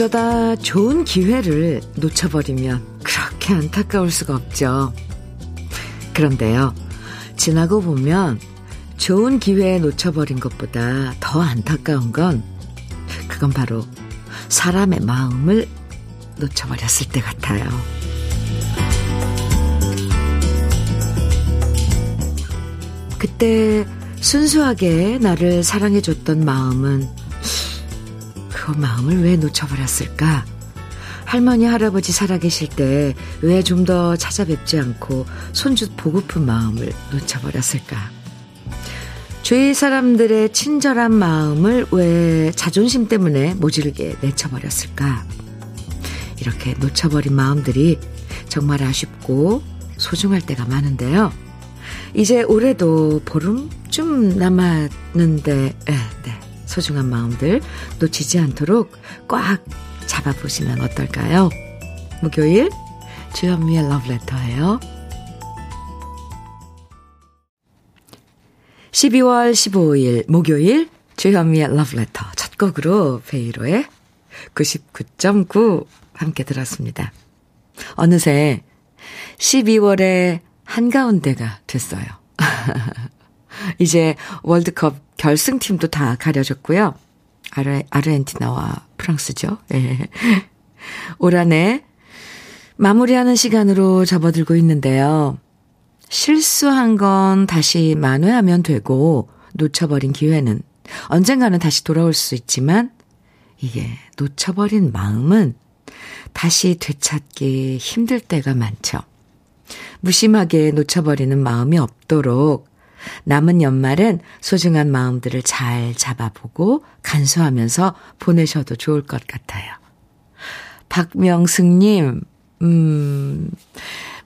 어쩌다 좋은 기회를 놓쳐버리면 그렇게 안타까울 수가 없죠. 그런데요, 지나고 보면 좋은 기회 놓쳐버린 것보다 더 안타까운 건 그건 바로 사람의 마음을 놓쳐버렸을 때 같아요. 그때 순수하게 나를 사랑해줬던 마음은 그 마음을 왜 놓쳐버렸을까? 할머니, 할아버지 살아계실 때 왜 좀 더 찾아뵙지 않고 손주 보고픈 마음을 놓쳐버렸을까? 주위 사람들의 친절한 마음을 왜 자존심 때문에 모질게 내쳐버렸을까? 이렇게 놓쳐버린 마음들이 정말 아쉽고 소중할 때가 많은데요. 이제 올해도 보름쯤 남았는데, 네, 네. 소중한 마음들 놓치지 않도록 꽉 잡아보시면 어떨까요? 목요일 주현미의 러브레터예요. 12월 15일 목요일 주현미의 러브레터 첫 곡으로 베이로의 99.9 함께 들었습니다. 어느새 12월의 한가운데가 됐어요. 이제 월드컵 결승팀도 다 가려졌고요. 아르, 아르헨티나와 프랑스죠. 예. 올 한해 마무리하는 시간으로 접어들고 있는데요. 실수한 건 다시 만회하면 되고 놓쳐버린 기회는 언젠가는 다시 돌아올 수 있지만 이게 놓쳐버린 마음은 다시 되찾기 힘들 때가 많죠. 무심하게 놓쳐버리는 마음이 없도록 남은 연말은 소중한 마음들을 잘 잡아보고 간수하면서 보내셔도 좋을 것 같아요. 박명승님, 음,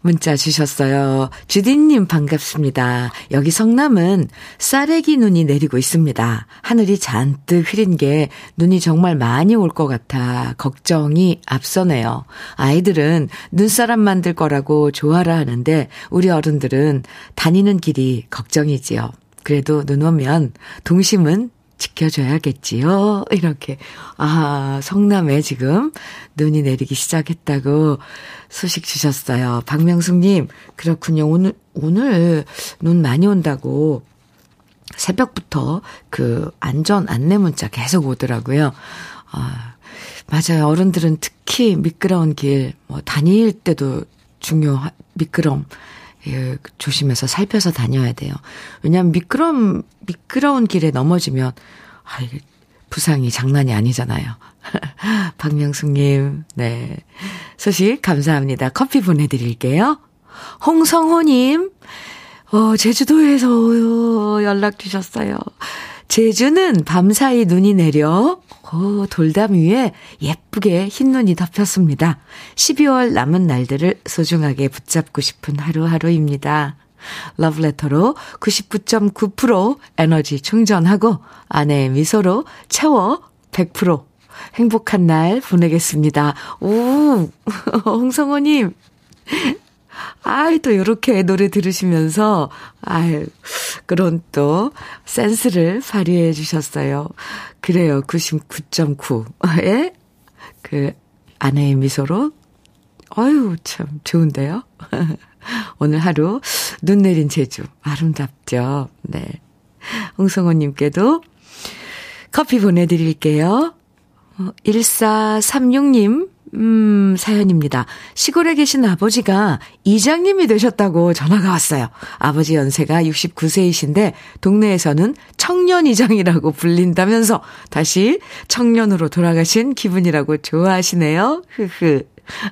문자 주셨어요. 주디님 반갑습니다. 여기 성남은 쌀래기 눈이 내리고 있습니다. 하늘이 잔뜩 흐린 게 눈이 정말 많이 올 것 같아 걱정이 앞서네요. 아이들은 눈사람 만들 거라고 좋아라 하는데 우리 어른들은 다니는 길이 걱정이지요. 그래도 눈 오면 동심은 지켜줘야겠지요. 이렇게. 아, 성남에 지금 눈이 내리기 시작했다고 소식 주셨어요. 박명숙님, 그렇군요. 오늘, 오늘 눈 많이 온다고 새벽부터 그 안전 안내 문자 계속 오더라고요. 아, 맞아요. 어른들은 특히 미끄러운 길, 뭐, 다닐 때도 중요, 미끄럼, 예, 조심해서 살펴서 다녀야 돼요. 왜냐하면 미끄럼, 미끄러운 길에 넘어지면, 아, 부상이 장난이 아니잖아요. 박명숙님, 네. 소식 감사합니다. 커피 보내드릴게요. 홍성호님, 어, 제주도에서 연락 주셨어요. 제주는 밤사이 눈이 내려 오, 돌담 위에 예쁘게 흰 눈이 덮였습니다. 12월 남은 날들을 소중하게 붙잡고 싶은 하루하루입니다. 러브레터로 99.9% 에너지 충전하고 아내의 미소로 채워 100% 행복한 날 보내겠습니다. 오, 홍성호님. 아이, 또 요렇게 노래 들으시면서, 아유, 그런 또 센스를 발휘해 주셨어요. 그래요. 99.9에 그 아내의 미소로 어유 참 좋은데요. 오늘 하루 눈 내린 제주 아름답죠. 네. 홍성호님께도 커피 보내드릴게요. 1436님 음, 사연입니다. 시골에 계신 아버지가 이장님이 되셨다고 전화가 왔어요. 아버지 연세가 69세이신데 동네에서는 청년 이장이라고 불린다면서 다시 청년으로 돌아가신 기분이라고 좋아하시네요. 흐흐.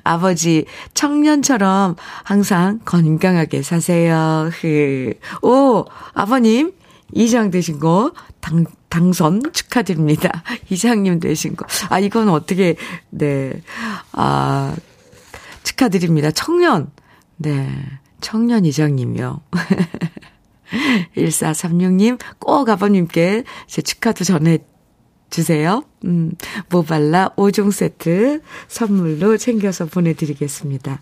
아버지 청년처럼 항상 건강하게 사세요. 흐. 오, 아버님 이장 되신 거 당, 당선 축하드립니다. 이장님 되신 거. 아, 이건 어떻게, 네. 아, 축하드립니다. 청년. 네. 청년 이장님이요. 1436님, 꼭 아버님께 제 축하도 전해 주세요. 음, 모발라 5종 세트 선물로 챙겨서 보내드리겠습니다.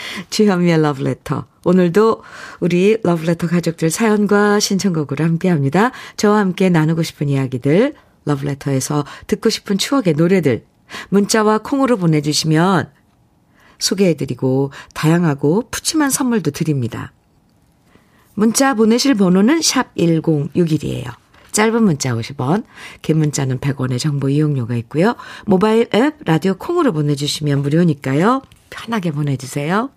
주현미의 러브레터. 오늘도 우리 러브레터 가족들 사연과 신청곡으로 함께 합니다. 저와 함께 나누고 싶은 이야기들, 러브레터에서 듣고 싶은 추억의 노래들 문자와 콩으로 보내주시면 소개해드리고 다양하고 푸짐한 선물도 드립니다. 문자 보내실 번호는 샵 1061이에요. 짧은 문자 50원, 긴 문자는 100원의 정보 이용료가 있고요. 모바일 앱 라디오 콩으로 보내주시면 무료니까요. 편하게 보내주세요.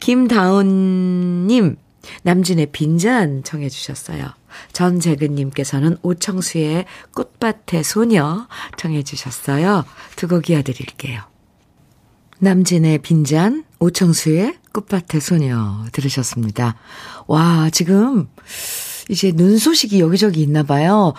김다운님, 남진의 빈잔 청해주셨어요. 전재근님께서는 오청수의 꽃밭의 소녀 청해주셨어요. 두 곡 이어드릴게요. 남진의 빈잔, 오청수의 꽃밭의 소녀 들으셨습니다. 와, 지금 이제 눈 소식이 여기저기 있나 봐요.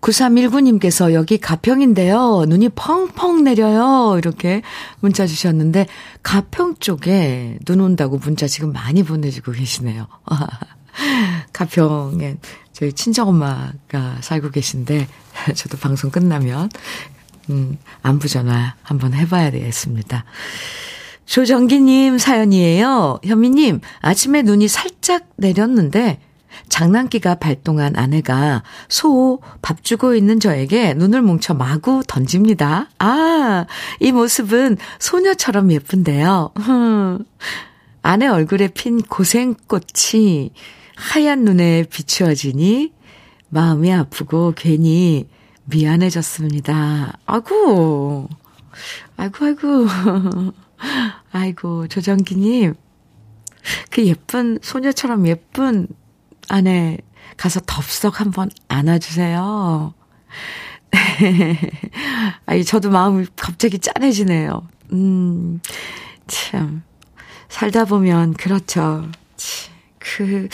9319님께서 여기 가평인데요. 눈이 펑펑 내려요. 이렇게 문자 주셨는데, 가평 쪽에 눈 온다고 문자 지금 많이 보내주고 계시네요. 가평에 저희 친정엄마가 살고 계신데, 저도 방송 끝나면, 음, 안부 전화 한번 해봐야 되겠습니다. 조정기님 사연이에요. 현미님, 아침에 눈이 살짝 내렸는데, 장난기가 발동한 아내가 소 밥 주고 있는 저에게 눈을 뭉쳐 마구 던집니다. 아, 이 모습은 소녀처럼 예쁜데요. 아내 얼굴에 핀 고생꽃이 하얀 눈에 비추어지니 마음이 아프고 괜히 미안해졌습니다. 아구, 아이고, 아이고, 아이고, 조정기님. 그 예쁜, 소녀처럼 예쁜 안에 가서 덥석 한번 안아주세요. 아이, 저도 마음이 갑자기 짠해지네요. 음, 참. 살다 보면, 그렇죠. 그,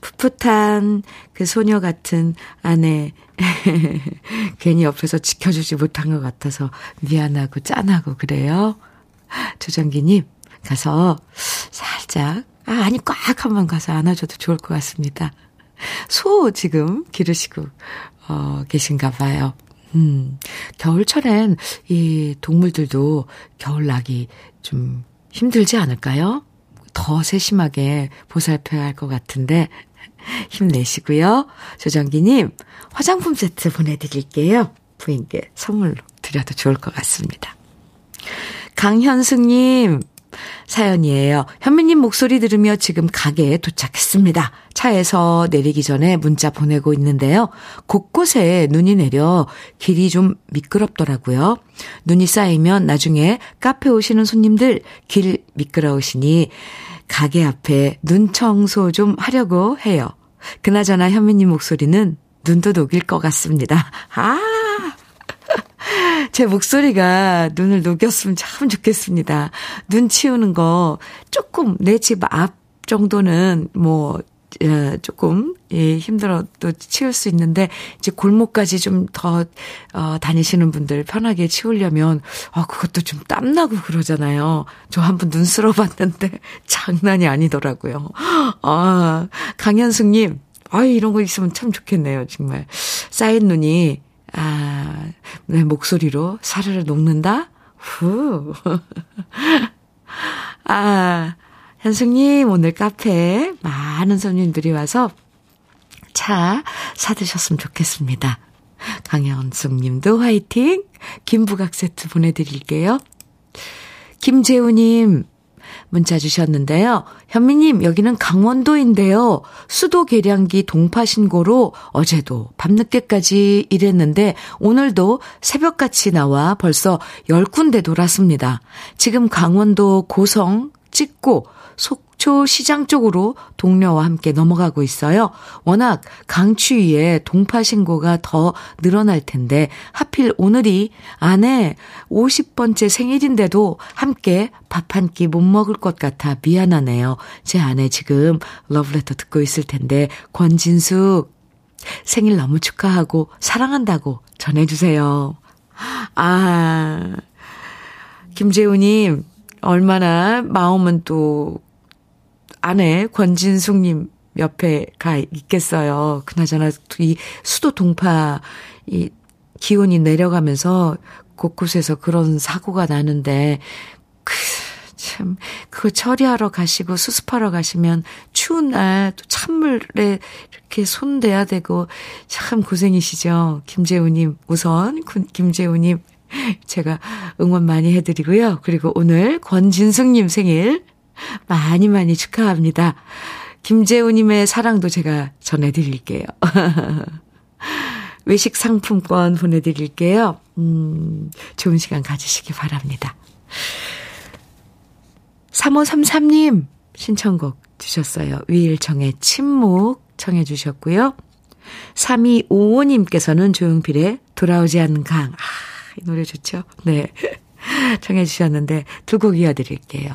풋풋한 그 소녀 같은 아내, 괜히 옆에서 지켜주지 못한 것 같아서 미안하고 짠하고 그래요. 조정기님, 가서 살짝 아, 아니, 꽉 한번 가서 안아줘도 좋을 것 같습니다. 소 지금 기르시고, 어, 계신가 봐요. 음, 겨울철엔 이 동물들도 겨울나기 좀 힘들지 않을까요? 더 세심하게 보살펴야 할 것 같은데, 힘내시고요. 조정기님, 화장품 세트 보내드릴게요. 부인께 선물로 드려도 좋을 것 같습니다. 강현승님, 사연이에요. 현미님 목소리 들으며 지금 가게에 도착했습니다. 차에서 내리기 전에 문자 보내고 있는데요. 곳곳에 눈이 내려 길이 좀 미끄럽더라고요. 눈이 쌓이면 나중에 카페 오시는 손님들 길 미끄러우시니 가게 앞에 눈 청소 좀 하려고 해요. 그나저나 현미님 목소리는 눈도 녹일 것 같습니다. 아! 제 목소리가 눈을 녹였으면 참 좋겠습니다. 눈 치우는 거 조금 내 집 앞 정도는 뭐 예, 조금 예, 힘들어도 치울 수 있는데 이제 골목까지 좀더 어, 다니시는 분들 편하게 치우려면 아 그것도 좀 땀나고 그러잖아요. 저 한번 눈 쓸어봤는데 장난이 아니더라고요. 아 강현숙님, 아 이런 거 있으면 참 좋겠네요 정말 쌓인 눈이 아, 내 목소리로 사르르 녹는다? 후. 아, 현숙님, 오늘 카페에 많은 손님들이 와서 차 사드셨으면 좋겠습니다. 강현숙 님도 화이팅! 김부각 세트 보내드릴게요. 김재우님, 문자 주셨는데요. 현미님, 여기는 강원도인데요. 수도 계량기 동파 신고로 어제도 밤늦게까지 일했는데 오늘도 새벽같이 나와 벌써 10군데 돌았습니다. 지금 강원도 고성 찍고 속초 시장 쪽으로 동료와 함께 넘어가고 있어요. 워낙 강추위에 동파 신고가 더 늘어날 텐데 하필 오늘이 아내 50번째 생일인데도 함께 밥 한 끼 못 먹을 것 같아 미안하네요. 제 아내 지금 러브레터 듣고 있을 텐데 권진숙 생일 너무 축하하고 사랑한다고 전해주세요. 아, 김재우님, 얼마나 마음은 또 아내 권진숙님 옆에 가 있겠어요. 그나저나 이 수도 동파 이 기온이 내려가면서 곳곳에서 그런 사고가 나는데 그 참, 그거 처리하러 가시고 수습하러 가시면 추운 날 또 찬물에 이렇게 손 대야 되고 참 고생이시죠. 김재우님, 우선 김재우님 제가 응원 많이 해드리고요. 그리고 오늘 권진숙님 생일 많이 많이 축하합니다. 김재우님의 사랑도 제가 전해드릴게요. 외식 상품권 보내드릴게요. 음, 좋은 시간 가지시기 바랍니다. 3533님 신청곡 주셨어요. 위일청의 침묵 청해 주셨고요. 3255님께서는 조용필의 돌아오지 않는 강. 아, 이 노래 좋죠? 네. 청해 주셨는데 두 곡 이어드릴게요.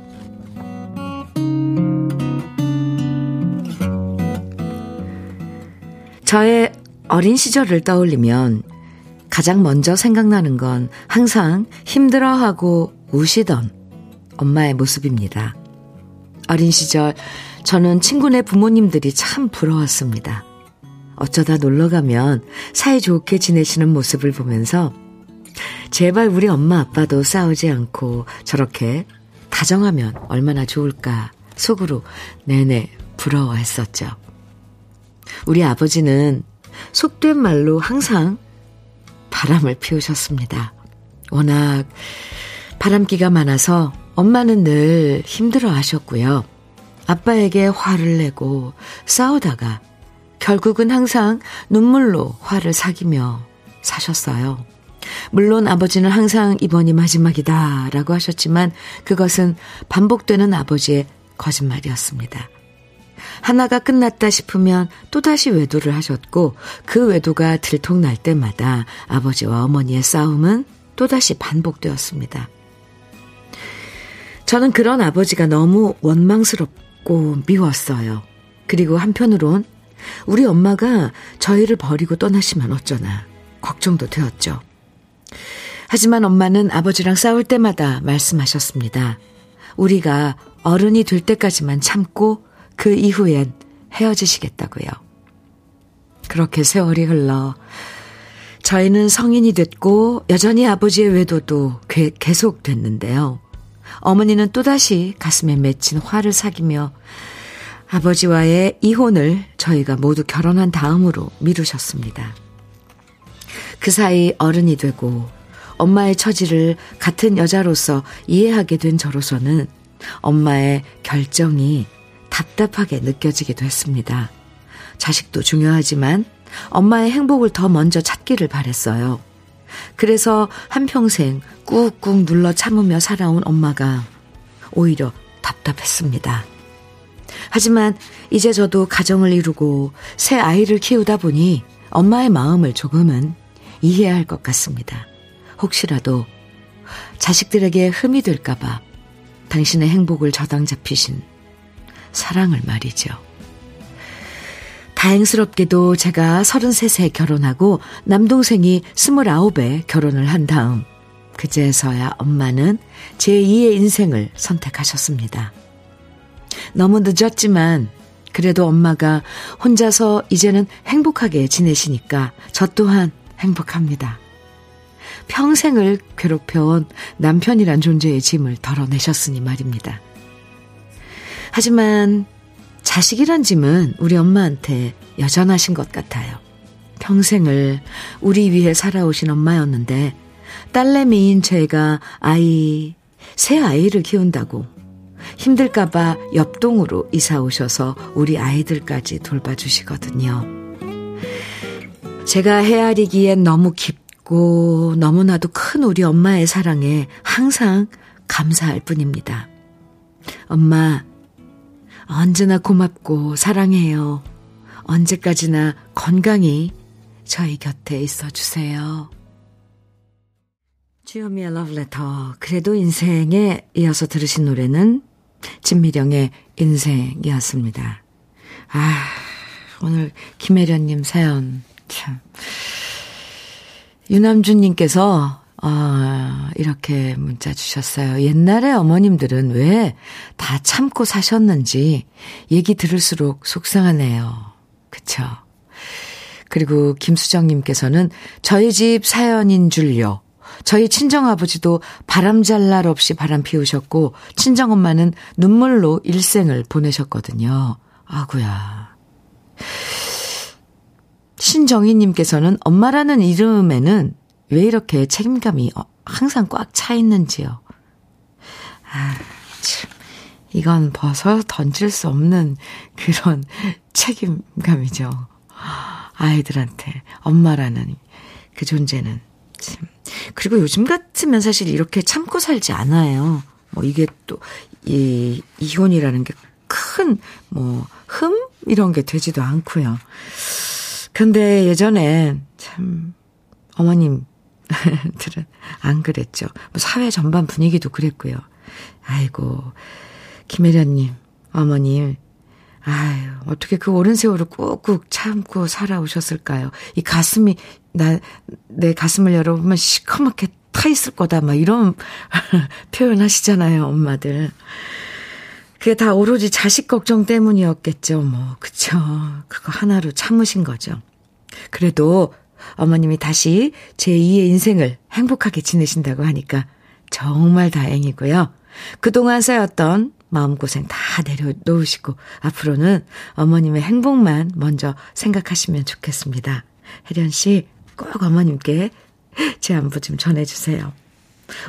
저의 어린 시절을 떠올리면 가장 먼저 생각나는 건 항상 힘들어하고 우시던 엄마의 모습입니다. 어린 시절 저는 친구네 부모님들이 참 부러웠습니다. 어쩌다 놀러 가면 사이좋게 지내시는 모습을 보면서 제발 우리 엄마 아빠도 싸우지 않고 저렇게 다정하면 얼마나 좋을까 속으로 내내 부러워했었죠. 우리 아버지는 속된 말로 항상 바람을 피우셨습니다. 워낙 바람기가 많아서 엄마는 늘 힘들어 하셨고요. 아빠에게 화를 내고 싸우다가 결국은 항상 눈물로 화를 사기며 사셨어요. 물론 아버지는 항상 이번이 마지막이다 라고 하셨지만 그것은 반복되는 아버지의 거짓말이었습니다. 하나가 끝났다 싶으면 또다시 외도를 하셨고 그 외도가 들통날 때마다 아버지와 어머니의 싸움은 또다시 반복되었습니다. 저는 그런 아버지가 너무 원망스럽고 미웠어요. 그리고 한편으론 우리 엄마가 저희를 버리고 떠나시면 어쩌나 걱정도 되었죠. 하지만 엄마는 아버지랑 싸울 때마다 말씀하셨습니다. 우리가 어른이 될 때까지만 참고 그 이후엔 헤어지시겠다고요. 그렇게 세월이 흘러 저희는 성인이 됐고 여전히 아버지의 외도도 계속 됐는데요. 어머니는 또다시 가슴에 맺힌 화를 사귀며 아버지와의 이혼을 저희가 모두 결혼한 다음으로 미루셨습니다. 그 사이 어른이 되고 엄마의 처지를 같은 여자로서 이해하게 된 저로서는 엄마의 결정이 답답하게 느껴지기도 했습니다. 자식도 중요하지만 엄마의 행복을 더 먼저 찾기를 바랬어요. 그래서 한평생 꾹꾹 눌러 참으며 살아온 엄마가 오히려 답답했습니다. 하지만 이제 저도 가정을 이루고 새 아이를 키우다 보니 엄마의 마음을 조금은 이해해야 할것 같습니다. 혹시라도 자식들에게 흠이 될까봐 당신의 행복을 저당 잡히신 사랑을 말이죠. 다행스럽게도 제가 33세 결혼하고 남동생이 29에 결혼을 한 다음 그제서야 엄마는 제2의 인생을 선택하셨습니다. 너무 늦었지만 그래도 엄마가 혼자서 이제는 행복하게 지내시니까 저 또한 행복합니다. 평생을 괴롭혀온 남편이란 존재의 짐을 덜어내셨으니 말입니다. 하지만 자식이란 짐은 우리 엄마한테 여전하신 것 같아요. 평생을 우리 위해 살아오신 엄마였는데 딸내미인 제가 아이, 새 아이를 키운다고 힘들까봐 옆동으로 이사 오셔서 우리 아이들까지 돌봐주시거든요. 제가 헤아리기엔 너무 깊고 너무나도 큰 우리 엄마의 사랑에 항상 감사할 뿐입니다. 엄마, 언제나 고맙고 사랑해요. 언제까지나 건강히 저희 곁에 있어 주세요. 주현미의 러브레터. 그래도 인생에 이어서 들으신 노래는 진미령의 인생이었습니다. 아, 오늘 김혜련님 사연, 참. 유남준님께서, 아, 이렇게 문자 주셨어요. 옛날에 어머님들은 왜 다 참고 사셨는지 얘기 들을수록 속상하네요. 그쵸? 그리고 김수정님께서는 저희 집 사연인 줄요. 저희 친정아버지도 바람잘 날 없이 바람 피우셨고, 친정엄마는 눈물로 일생을 보내셨거든요. 아구야. 신정희님께서는 엄마라는 이름에는 왜 이렇게 책임감이 항상 꽉 차 있는지요. 아, 참. 이건 벗어 던질 수 없는 그런 책임감이죠. 아이들한테 엄마라는 그 존재는 참. 그리고 요즘 같으면 사실 이렇게 참고 살지 않아요. 뭐 이게 또 이 이혼이라는 게 큰 뭐 흠 이런 게 되지도 않고요. 근데 예전에 참 어머님 들은 안 그랬죠. 뭐 사회 전반 분위기도 그랬고요. 아이고 김혜련님 어머님 아유, 어떻게 그 오랜 세월을 꾹꾹 참고 살아오셨을까요? 이 가슴이, 나, 내 가슴을 열어보면 시커멓게 타 있을 거다, 막 이런 표현 하시잖아요, 엄마들. 그게 다 오로지 자식 걱정 때문이었겠죠, 뭐. 그쵸. 그거 하나로 참으신 거죠. 그래도 어머님이 다시 제2의 인생을 행복하게 지내신다고 하니까 정말 다행이고요. 그동안 쌓였던 마음고생 다 내려놓으시고 앞으로는 어머님의 행복만 먼저 생각하시면 좋겠습니다. 혜련 씨, 꼭 어머님께 제 안부 좀 전해주세요.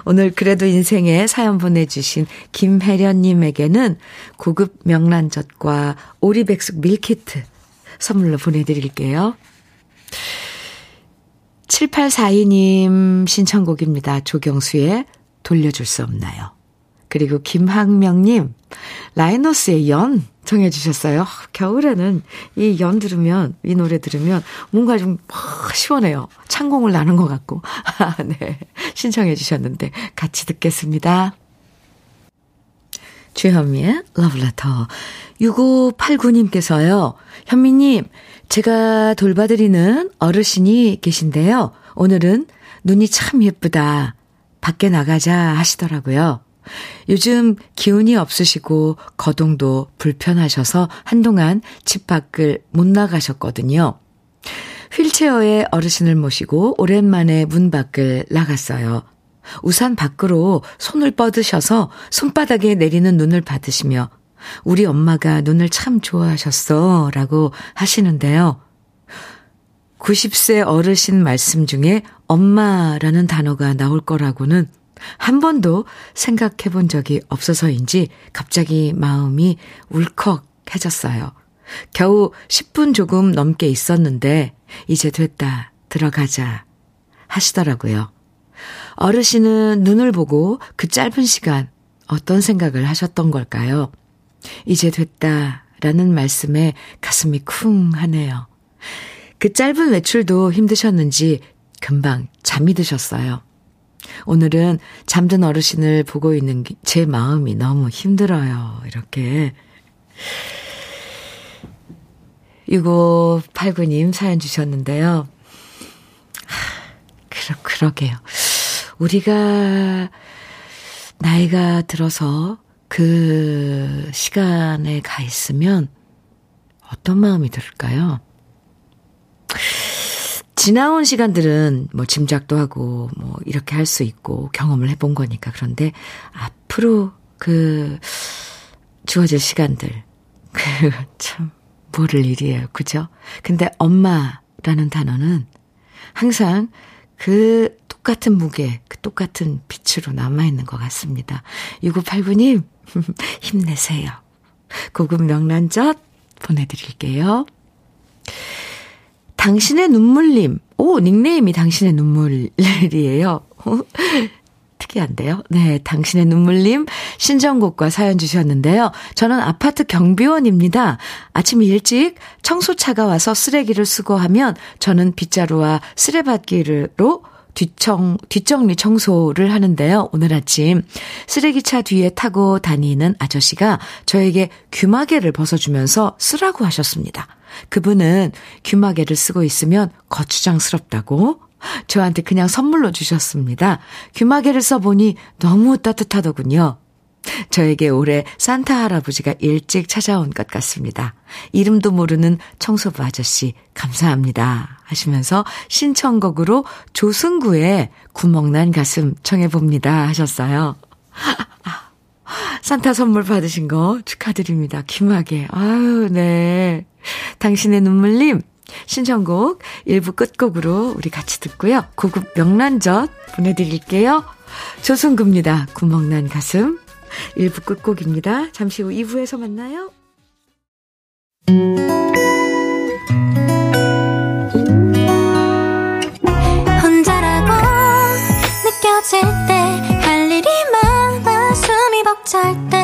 오늘 그래도 인생에 사연 보내주신 김혜련님에게는 고급 명란젓과 오리백숙 밀키트 선물로 보내드릴게요. 7842님 신청곡입니다. 조경수의 돌려줄 수 없나요? 그리고 김학명님, 라이너스의 연 정해주셨어요. 겨울에는 이 연 들으면, 이 노래 들으면 뭔가 좀 시원해요. 창공을 나는 것 같고. 네. 신청해주셨는데 같이 듣겠습니다. 주현미의 러브레터. 6589님께서요. 현미님, 제가 돌봐드리는 어르신이 계신데요. 오늘은 눈이 참 예쁘다. 밖에 나가자 하시더라고요. 요즘 기운이 없으시고 거동도 불편하셔서 한동안 집 밖을 못 나가셨거든요. 휠체어에 어르신을 모시고 오랜만에 문 밖을 나갔어요. 우산 밖으로 손을 뻗으셔서 손바닥에 내리는 눈을 받으시며 우리 엄마가 눈을 참 좋아하셨어 라고 하시는데요. 90세 어르신 말씀 중에 엄마라는 단어가 나올 거라고는 한 번도 생각해 본 적이 없어서인지 갑자기 마음이 울컥해졌어요. 겨우 10분 조금 넘게 있었는데 이제 됐다. 들어가자. 하시더라고요. 어르신은 눈을 보고 그 짧은 시간 어떤 생각을 하셨던 걸까요? 이제 됐다. 라는 말씀에 가슴이 쿵 하네요. 그 짧은 외출도 힘드셨는지 금방 잠이 드셨어요. 오늘은 잠든 어르신을 보고 있는 제 마음이 너무 힘들어요. 이렇게. 6589님 사연 주셨는데요. 그러, 그러게요. 우리가 나이가 들어서 그 시간에 가 있으면 어떤 마음이 들을까요? 지나온 시간들은 뭐 짐작도 하고 뭐 이렇게 할 수 있고 경험을 해본 거니까 그런데 앞으로 그 주어질 시간들 그 참 모를 일이에요. 그죠? 근데 엄마라는 단어는 항상 그 똑같은 무게, 그 똑같은 빛으로 남아있는 것 같습니다. 6989님, 힘내세요. 고급 명란젓 보내드릴게요. 당신의 눈물님. 오, 닉네임이 당신의 눈물이에요. 특이한데요. 네, 당신의 눈물님 신청곡과 사연 주셨는데요. 저는 아파트 경비원입니다. 아침 일찍 청소차가 와서 쓰레기를 수거하면 저는 빗자루와 쓰레받기로 뒷청, 뒷정리 청소를 하는데요. 오늘 아침 쓰레기차 뒤에 타고 다니는 아저씨가 저에게 귀마개를 벗어주면서 쓰라고 하셨습니다. 그분은 귀마개를 쓰고 있으면 거추장스럽다고 저한테 그냥 선물로 주셨습니다. 귀마개를 써보니 너무 따뜻하더군요. 저에게 올해 산타 할아버지가 일찍 찾아온 것 같습니다. 이름도 모르는 청소부 아저씨, 감사합니다. 하시면서 신청곡으로 조승구의 구멍난 가슴 청해봅니다. 하셨어요. 산타 선물 받으신 거 축하드립니다. 김하게. 아유, 네. 당신의 눈물님, 신청곡 1부 끝곡으로 우리 같이 듣고요. 고급 명란젓 보내드릴게요. 조승구입니다. 구멍난 가슴. 1부 끝곡입니다. 잠시 후 2부에서 만나요. 혼자라고 느껴질 때 할 일이 많아 숨이 벅찰 때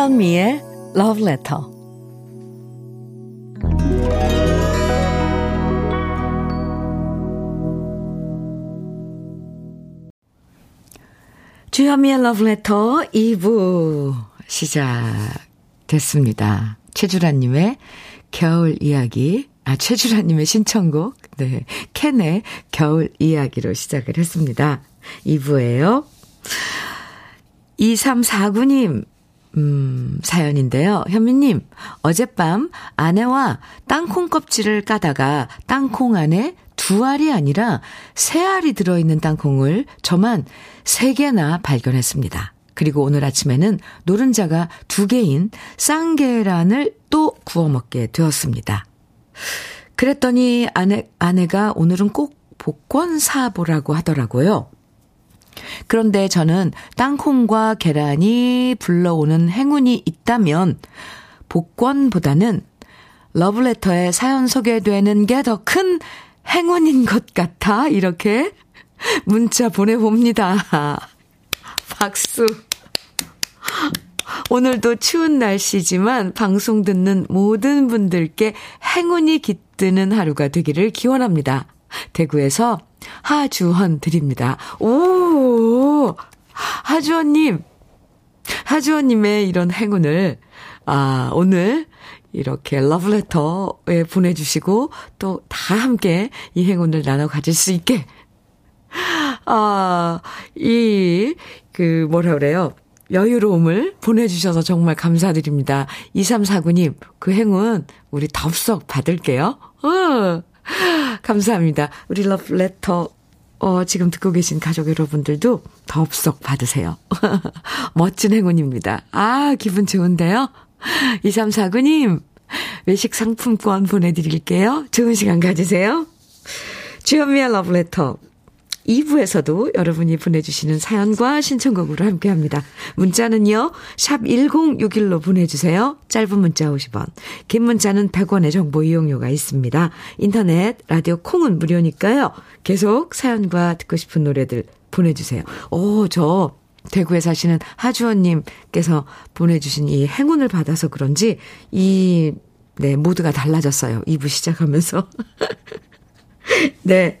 주현미의 Love Letter. 주현미의 Love Letter 2부 시작됐습니다. 최주라님의 겨울 이야기, 아, 최주라님의 신청곡, 네, 캔의 겨울 이야기로 시작을 했습니다. 2부예요. 2349님, 음, 사연인데요. 현미님, 어젯밤 아내와 땅콩 껍질을 까다가 땅콩 안에 두 알이 아니라 세 알이 들어있는 땅콩을 저만 세 개나 발견했습니다. 그리고 오늘 아침에는 노른자가 두 개인 쌍계란을 또 구워 먹게 되었습니다. 그랬더니 아내, 아내가 오늘은 꼭 복권 사보라고 하더라고요. 그런데 저는 땅콩과 계란이 불러오는 행운이 있다면 복권보다는 러브레터에 사연 소개되는 게 더 큰 행운인 것 같아 이렇게 문자 보내봅니다. 박수. 오늘도 추운 날씨지만 방송 듣는 모든 분들께 행운이 깃드는 하루가 되기를 기원합니다. 대구에서 하주헌 드립니다. 오! 하주헌님! 하주헌님의 이런 행운을, 아, 오늘 이렇게 러브레터에 보내주시고 또 다 함께 이 행운을 나눠 가질 수 있게. 아, 이, 그, 뭐라 그래요. 여유로움을 보내주셔서 정말 감사드립니다. 2349님, 그 행운 우리 덥석 받을게요. 어. 감사합니다. 우리 러브레터, 어, 지금 듣고 계신 가족 여러분들도 덥석 받으세요. 멋진 행운입니다. 아, 기분 좋은데요? 2349님, 외식 상품권 보내드릴게요. 좋은 시간 가지세요. 주현미의 러브레터. 2부에서도 여러분이 보내주시는 사연과 신청곡으로 함께 합니다. 문자는요, 샵 1061로 보내주세요. 짧은 문자 50원, 긴 문자는 100원의 정보 이용료가 있습니다. 인터넷, 라디오 콩은 무료니까요. 계속 사연과 듣고 싶은 노래들 보내주세요. 오, 저, 대구에 사시는 하주원님께서 보내주신 이 행운을 받아서 그런지, 이, 네, 모두가 달라졌어요. 2부 시작하면서. 네.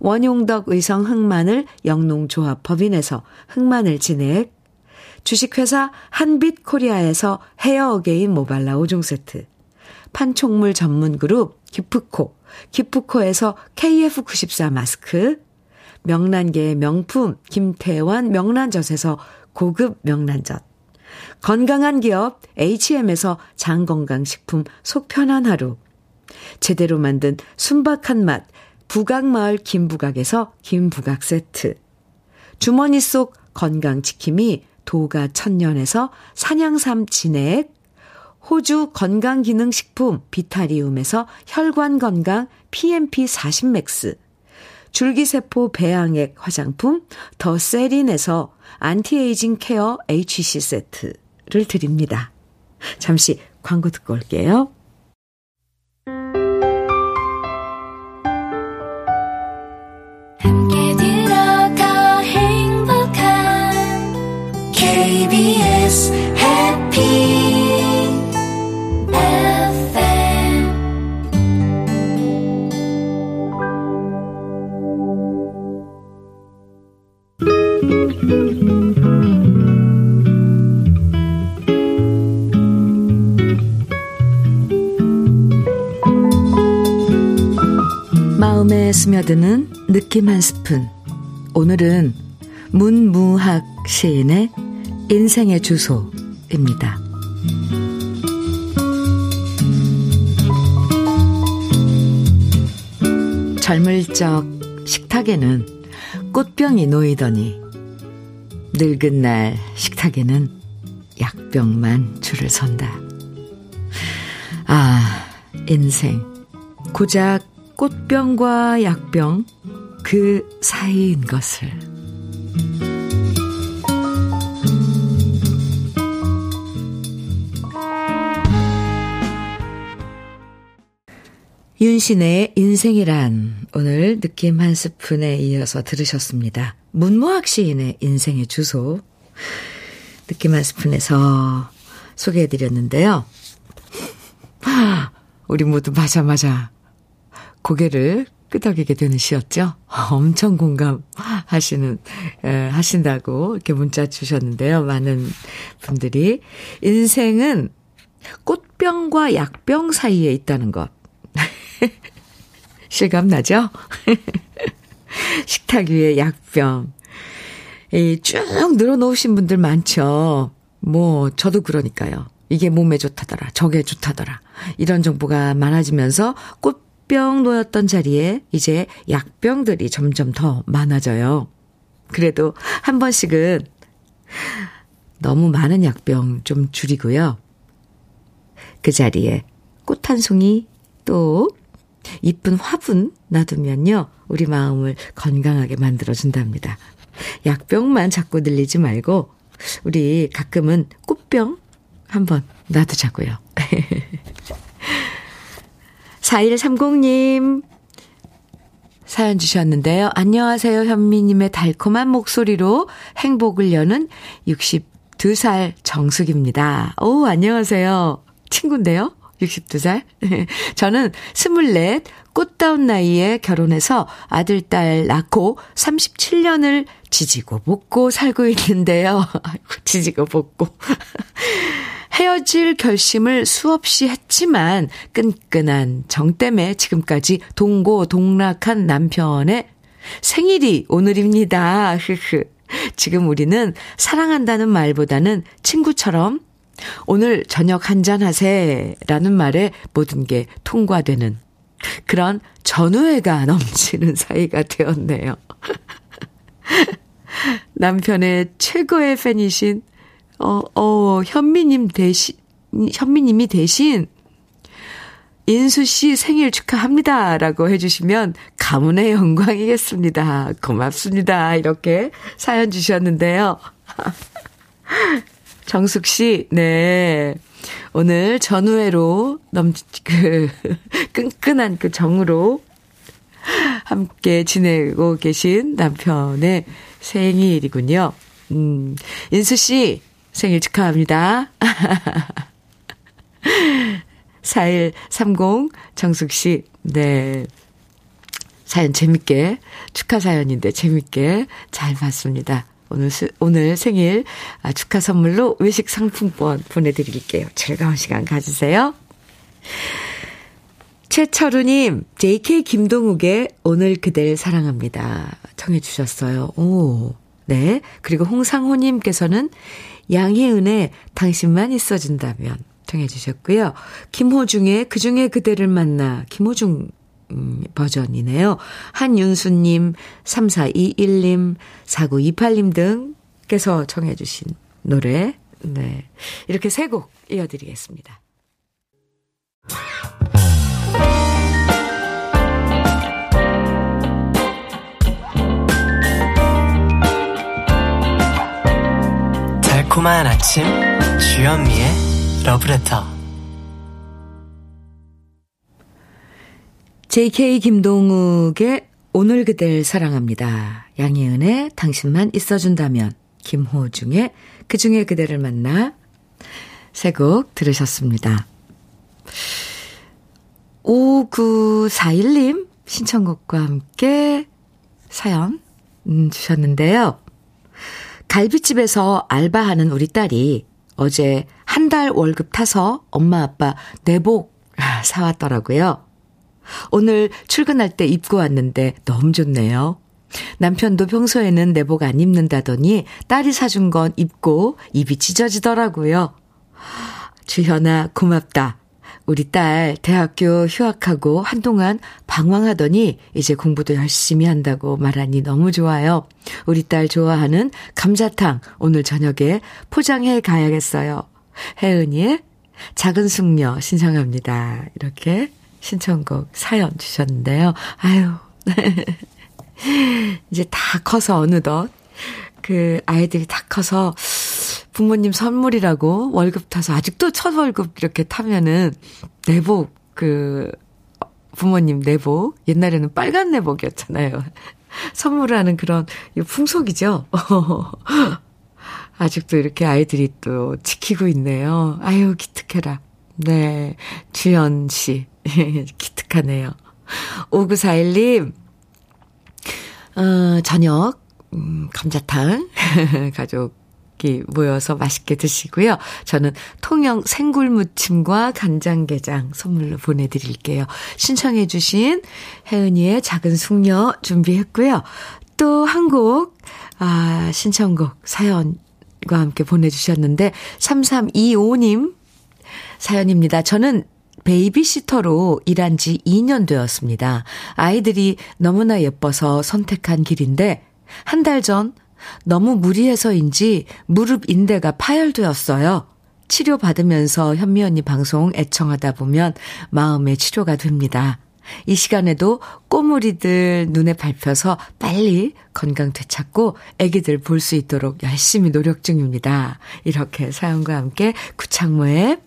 원용덕 의성 흑마늘 영농조합 법인에서 흑마늘 진액, 주식회사 한빛 코리아에서 헤어 어게인 모발라 5종 세트, 판촉물 전문 그룹 기프코, 기프코에서 KF94 마스크, 명란계의 명품 김태환 명란젓에서 고급 명란젓, 건강한 기업 H&M에서 장건강식품 속편한 하루, 제대로 만든 순박한 맛 부각마을 김부각에서 김부각 세트, 주머니 속 건강지킴이 도가 천년에서 산양삼 진액, 호주 건강기능식품 비타리움에서 혈관건강 PMP40맥스, 줄기세포 배양액 화장품 더 세린에서 anti-aging care HC 세트를 드립니다. 잠시 광고 듣고 올게요. KBS 해피 마음에 스며드는 느낌 한 스푼. 오늘은 문무학 시인의 인생의 주소입니다. 젊을 적 식탁에는 꽃병이 놓이더니 늙은 날 식탁에는 약병만 줄을 선다. 아, 인생. 고작 꽃병과 약병 그 사이인 것을. 윤신의 인생이란 오늘 느낌 한 스푼에 이어서 들으셨습니다. 문무학 시인의 인생의 주소 느낌 한 스푼에서 소개해드렸는데요. 우리 모두 맞아 고개를 끄덕이게 되는 시였죠. 엄청 공감하시는 에, 하신다고 이렇게 문자 주셨는데요. 많은 분들이 인생은 꽃병과 약병 사이에 있다는 것. 실감 나죠? 식탁 위에 약병. 이쭉 늘어놓으신 분들 많죠. 뭐, 저도 그러니까요. 이게 몸에 좋다더라. 저게 좋다더라. 이런 정보가 많아지면서 꽃병 놓였던 자리에 이제 약병들이 점점 더 많아져요. 그래도 한 번씩은 너무 많은 약병 좀 줄이고요. 그 자리에 꽃 한 송이 또 이쁜 화분 놔두면요. 우리 마음을 건강하게 만들어준답니다. 약병만 자꾸 늘리지 말고, 우리 가끔은 꽃병 한번 놔두자고요. 4130님, 사연 주셨는데요. 안녕하세요, 현미님의 달콤한 목소리로 행복을 여는 62살 정숙입니다. 오, 안녕하세요. 친구인데요? 62살? 저는 24 꽃다운 나이에 결혼해서 아들, 딸 낳고 37년을 지지고 볶고 살고 있는데요. 지지고 볶고. 헤어질 결심을 수없이 했지만 끈끈한 정 때문에 지금까지 동고동락한 남편의 생일이 오늘입니다. 흐흐. 지금 우리는 사랑한다는 말보다는 친구처럼 오늘 저녁 한잔 하세 라는 말에 모든 게 통과되는 그런 전우애가 넘치는 사이가 되었네요. 남편의 최고의 팬이신, 어, 어, 현미님 대신, 현미님이 대신, 인수 씨 생일 축하합니다. 라고 해주시면 가문의 영광이겠습니다. 고맙습니다. 이렇게 사연 주셨는데요. 정숙 씨, 네. 오늘 전우회로 넘, 그, 끈끈한 그 정으로 함께 지내고 계신 남편의 생일이군요. 음, 인수 씨, 생일 축하합니다. 4130 정숙 씨. 네. 사연 재밌게 축하 사연인데 재밌게 잘 봤습니다. 오늘 오늘 생일 아, 축하 선물로 외식 상품권 보내드릴게요. 즐거운 시간 가지세요. 최철우님, JK 김동욱의 오늘 그댈 사랑합니다. 청해주셨어요. 오, 네. 그리고 홍상호님께서는 양희은의 당신만 있어준다면 청해주셨고요. 김호중의 그중에 그대를 만나, 김호중 음, 버전이네요. 한윤수님, 3421님, 4928님 등께서 청해주신 노래. 네. 이렇게 세 곡 이어드리겠습니다. 달콤한 아침 주현미의 러브레터 JK 김동욱의 오늘 그댈 사랑합니다. 양희은의 당신만 있어준다면 김호중의 그중에 그대를 만나 세 곡 들으셨습니다. 5941님 신청곡과 함께 사연 음, 주셨는데요. 갈비집에서 알바하는 우리 딸이 어제 한 달 월급 타서 엄마 아빠 내복 사왔더라고요. 오늘 출근할 때 입고 왔는데 너무 좋네요. 남편도 평소에는 내복 안 입는다더니 딸이 사준 건 입고 입이 찢어지더라고요. 주현아, 고맙다. 우리 딸 대학교 휴학하고 한동안 방황하더니 이제 공부도 열심히 한다고 말하니 너무 좋아요. 우리 딸 좋아하는 감자탕 오늘 저녁에 포장해 가야겠어요. 혜은이의 작은 숙녀 신청합니다. 이렇게 신청곡 사연 주셨는데요. 아유. 이제 다 커서 어느덧 그 아이들이 다 커서 부모님 선물이라고 월급 타서 아직도 첫 월급 이렇게 타면은 내복 그 부모님 내복 옛날에는 빨간 내복이었잖아요. 선물하는 그런 풍속이죠. 아직도 이렇게 아이들이 또 지키고 있네요. 아유 기특해라. 네 주연 씨 기특하네요. 5941님 어, 저녁 음, 감자탕 가족 가족이 모여서 맛있게 드시고요. 저는 통영 생굴무침과 간장게장 선물로 보내드릴게요. 신청해 주신 혜은이의 작은 숙녀 준비했고요. 또 한 곡, 아, 신청곡 사연 과 함께 보내주셨는데 3325님 사연입니다. 저는 베이비시터로 일한 지 2년 되었습니다. 아이들이 너무나 예뻐서 선택한 길인데 한 달 전 너무 무리해서인지 무릎 인대가 파열되었어요. 치료받으면서 현미 언니 방송 애청하다 보면 마음의 치료가 됩니다. 이 시간에도 꼬물이들 눈에 밟혀서 빨리 건강 되찾고 아기들 볼 수 있도록 열심히 노력 중입니다. 이렇게 사연과 함께 구창모의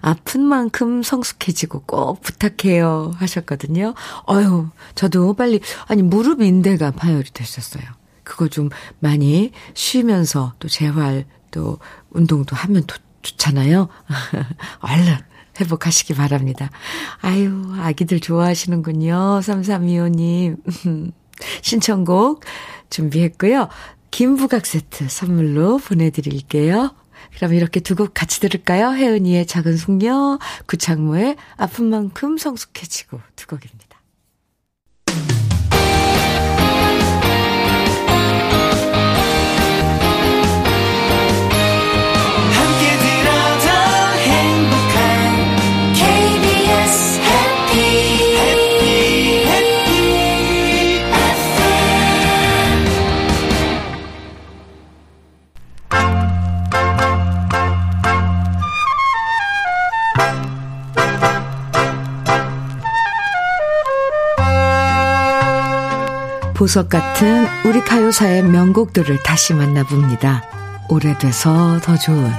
아픈 만큼 성숙해지고 꼭 부탁해요 하셨거든요. 어유 저도 빨리 아니 무릎 인대가 파열이 됐었어요. 그거 좀 많이 쉬면서 또 재활 또 운동도 하면 도, 좋잖아요. 얼른 회복하시기 바랍니다. 아유, 아기들 좋아하시는군요. 3325님. 신청곡 준비했고요. 김부각 세트 선물로 보내드릴게요. 그럼 이렇게 두 곡 같이 들을까요? 혜은이의 작은 숙녀, 구창모의 아픈 만큼 성숙해지고 두 곡입니다. 보석 같은 우리 가요사의 명곡들을 다시 만나봅니다. 오래돼서 더 좋은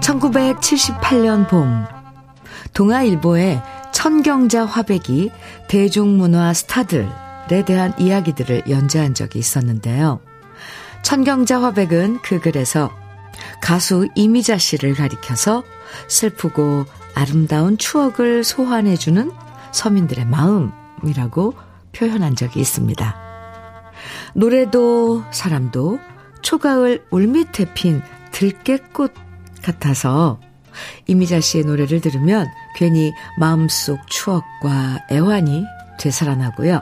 1978년 봄 동아일보의 천경자 화백이 대중문화 스타들에 대한 이야기들을 연재한 적이 있었는데요. 천경자 화백은 그 글에서 가수 이미자 씨를 가리켜서 슬프고 아름다운 추억을 소환해주는 서민들의 마음이라고 표현한 적이 있습니다. 노래도 사람도 초가을 울 밑에 핀 들깨꽃 같아서 이미자 씨의 노래를 들으면 괜히 마음속 추억과 애환이 되살아나고요.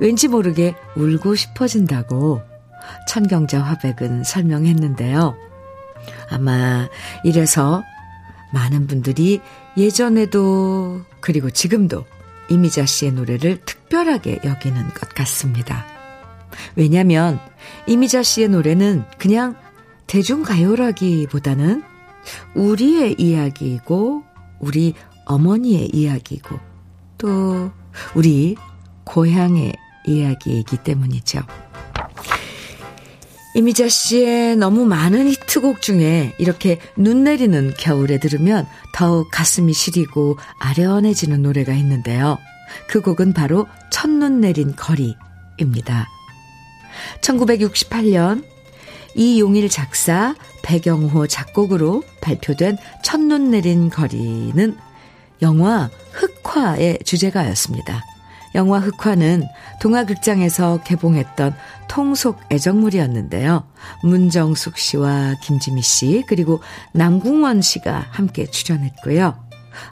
왠지 모르게 울고 싶어진다고 천경자 화백은 설명했는데요. 아마 이래서 많은 분들이 예전에도 그리고 지금도 이미자 씨의 노래를 특별하게 여기는 것 같습니다. 왜냐면 이미자 씨의 노래는 그냥 대중가요라기보다는 우리의 이야기이고 우리 어머니의 이야기고 또 우리 고향의 이야기이기 때문이죠. 이미자 씨의 너무 많은 히트곡 중에 이렇게 눈 내리는 겨울에 들으면 더욱 가슴이 시리고 아련해지는 노래가 있는데요. 그 곡은 바로 첫눈 내린 거리입니다. 1968년 이용일 작사, 배경호 작곡으로 발표된 첫눈 내린 거리는 영화 흑화의 주제가였습니다. 영화 흑화는 동화극장에서 개봉했던 통속 애정물이었는데요. 문정숙 씨와 김지미 씨 그리고 남궁원 씨가 함께 출연했고요.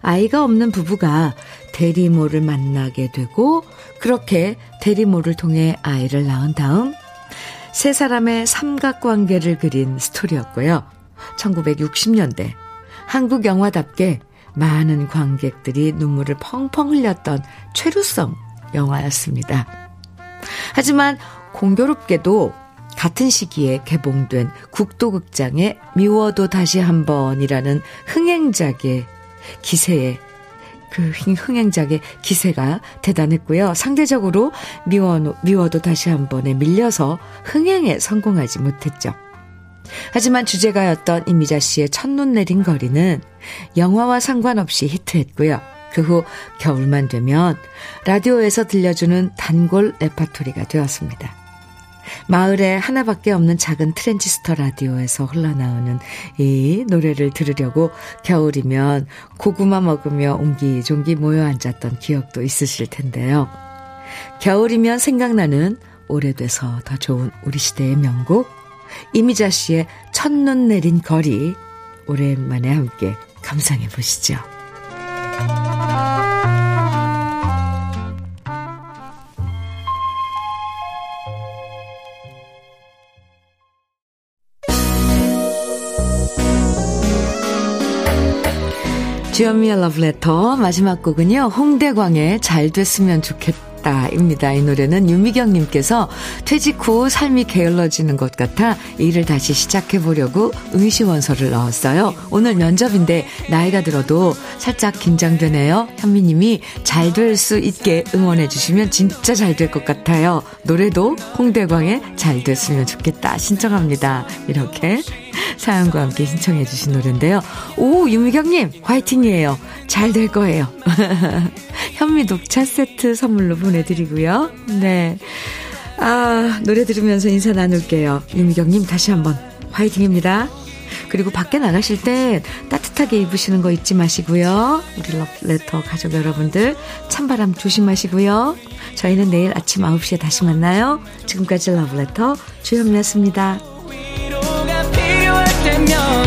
아이가 없는 부부가 대리모를 만나게 되고 그렇게 대리모를 통해 아이를 낳은 다음 세 사람의 삼각관계를 그린 스토리였고요. 1960년대 한국 영화답게 많은 관객들이 눈물을 펑펑 흘렸던 최루성 영화였습니다. 하지만 공교롭게도 같은 시기에 개봉된 국도극장의 미워도 다시 한 번이라는 흥행작의 기세에 그 흥행작의 기세가 대단했고요. 상대적으로 미워, 미워도 다시 한 번에 밀려서 흥행에 성공하지 못했죠. 하지만 주제가였던 이미자 씨의 첫눈 내린 거리는 영화와 상관없이 히트했고요. 그 후 겨울만 되면 라디오에서 들려주는 단골 레파토리가 되었습니다. 마을에 하나밖에 없는 작은 트랜지스터 라디오에서 흘러나오는 이 노래를 들으려고 겨울이면 고구마 먹으며 옹기종기 모여 앉았던 기억도 있으실 텐데요. 겨울이면 생각나는 오래돼서 더 좋은 우리 시대의 명곡 이미자 씨의 첫눈 내린 거리 오랜만에 함께 감상해 보시죠. 주현미의 러브레터 마지막 곡은요. 홍대광의 잘 됐으면 좋겠다 입니다. 이 노래는 유미경님께서 퇴직 후 삶이 게을러지는 것 같아 일을 다시 시작해보려고 응시원서를 넣었어요. 오늘 면접인데 나이가 들어도 살짝 긴장되네요. 현미님이 잘 될 수 있게 응원해 주시면 진짜 잘 될 것 같아요. 노래도 홍대광의 잘 됐으면 좋겠다 신청합니다. 이렇게 사연과 함께 신청해 주신 노래인데요. 오, 유미경님, 화이팅이에요. 잘 될 거예요. 현미 녹차 세트 선물로 보내드리고요. 네. 아, 노래 들으면서 인사 나눌게요. 유미경님, 다시 한번 화이팅입니다. 그리고 밖에 나가실 때 따뜻하게 입으시는 거 잊지 마시고요. 우리 러브레터 가족 여러분들 찬바람 조심하시고요. 저희는 내일 아침 9시에 다시 만나요. 지금까지 러브레터 주현미였습니다. 되면